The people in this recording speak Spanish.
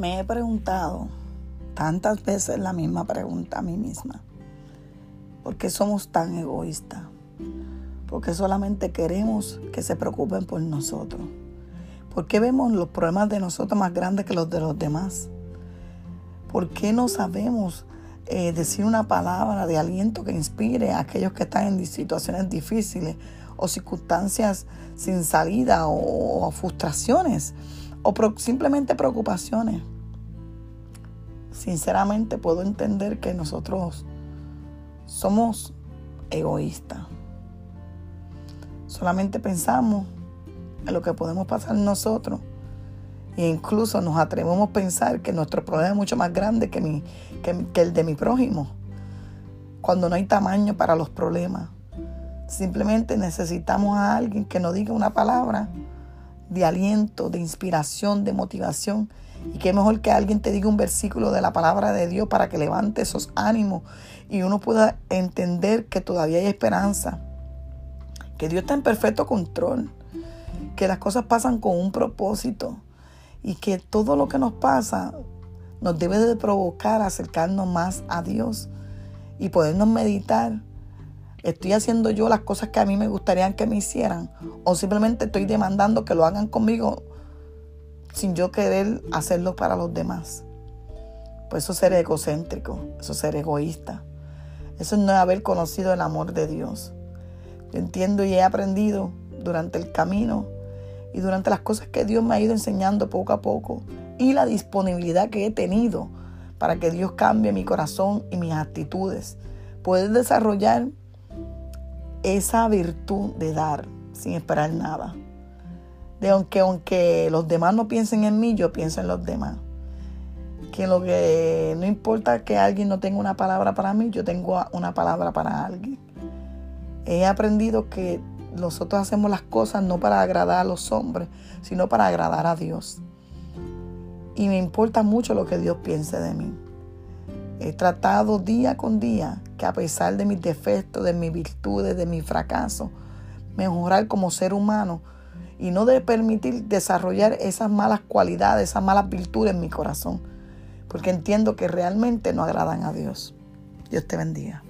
Me he preguntado tantas veces la misma pregunta a mí misma. ¿Por qué somos tan egoístas? ¿Por qué solamente queremos que se preocupen por nosotros? ¿Por qué vemos los problemas de nosotros más grandes que los de los demás? ¿Por qué no sabemos eh, decir una palabra de aliento que inspire a aquellos que están en situaciones difíciles o circunstancias sin salida o frustraciones? O simplemente preocupaciones. Sinceramente puedo entender que nosotros somos egoístas. Solamente pensamos en lo que podemos pasar nosotros. E incluso nos atrevemos a pensar que nuestro problema es mucho más grande que, mi, que el de mi prójimo. Cuando no hay tamaño para los problemas. Simplemente necesitamos a alguien que nos diga una palabra de aliento, de inspiración, de motivación. Y qué mejor que alguien te diga un versículo de la palabra de Dios para que levante esos ánimos y uno pueda entender que todavía hay esperanza, que Dios está en perfecto control, que las cosas pasan con un propósito y que todo lo que nos pasa nos debe de provocar acercarnos más a Dios y podernos meditar ¿Estoy haciendo yo las cosas que a mí me gustaría que me hicieran? ¿O simplemente estoy demandando que lo hagan conmigo sin yo querer hacerlo para los demás? Pues eso es ser egocéntrico, eso es ser egoísta. Eso no es haber conocido el amor de Dios. Yo entiendo y he aprendido durante el camino y durante las cosas que Dios me ha ido enseñando poco a poco y la disponibilidad que he tenido para que Dios cambie mi corazón y mis actitudes. Poder desarrollar esa virtud de dar sin esperar nada. De aunque, aunque los demás no piensen en mí, yo pienso en los demás. Que lo que no importa que alguien no tenga una palabra para mí, yo tengo una palabra para alguien. He aprendido que nosotros hacemos las cosas no para agradar a los hombres, sino para agradar a Dios. Y me importa mucho lo que Dios piense de mí. He tratado día con día que a pesar de mis defectos, de mis virtudes, de mi fracaso, mejorar como ser humano y no de permitir desarrollar esas malas cualidades, esas malas virtudes en mi corazón, porque entiendo que realmente no agradan a Dios. Dios te bendiga.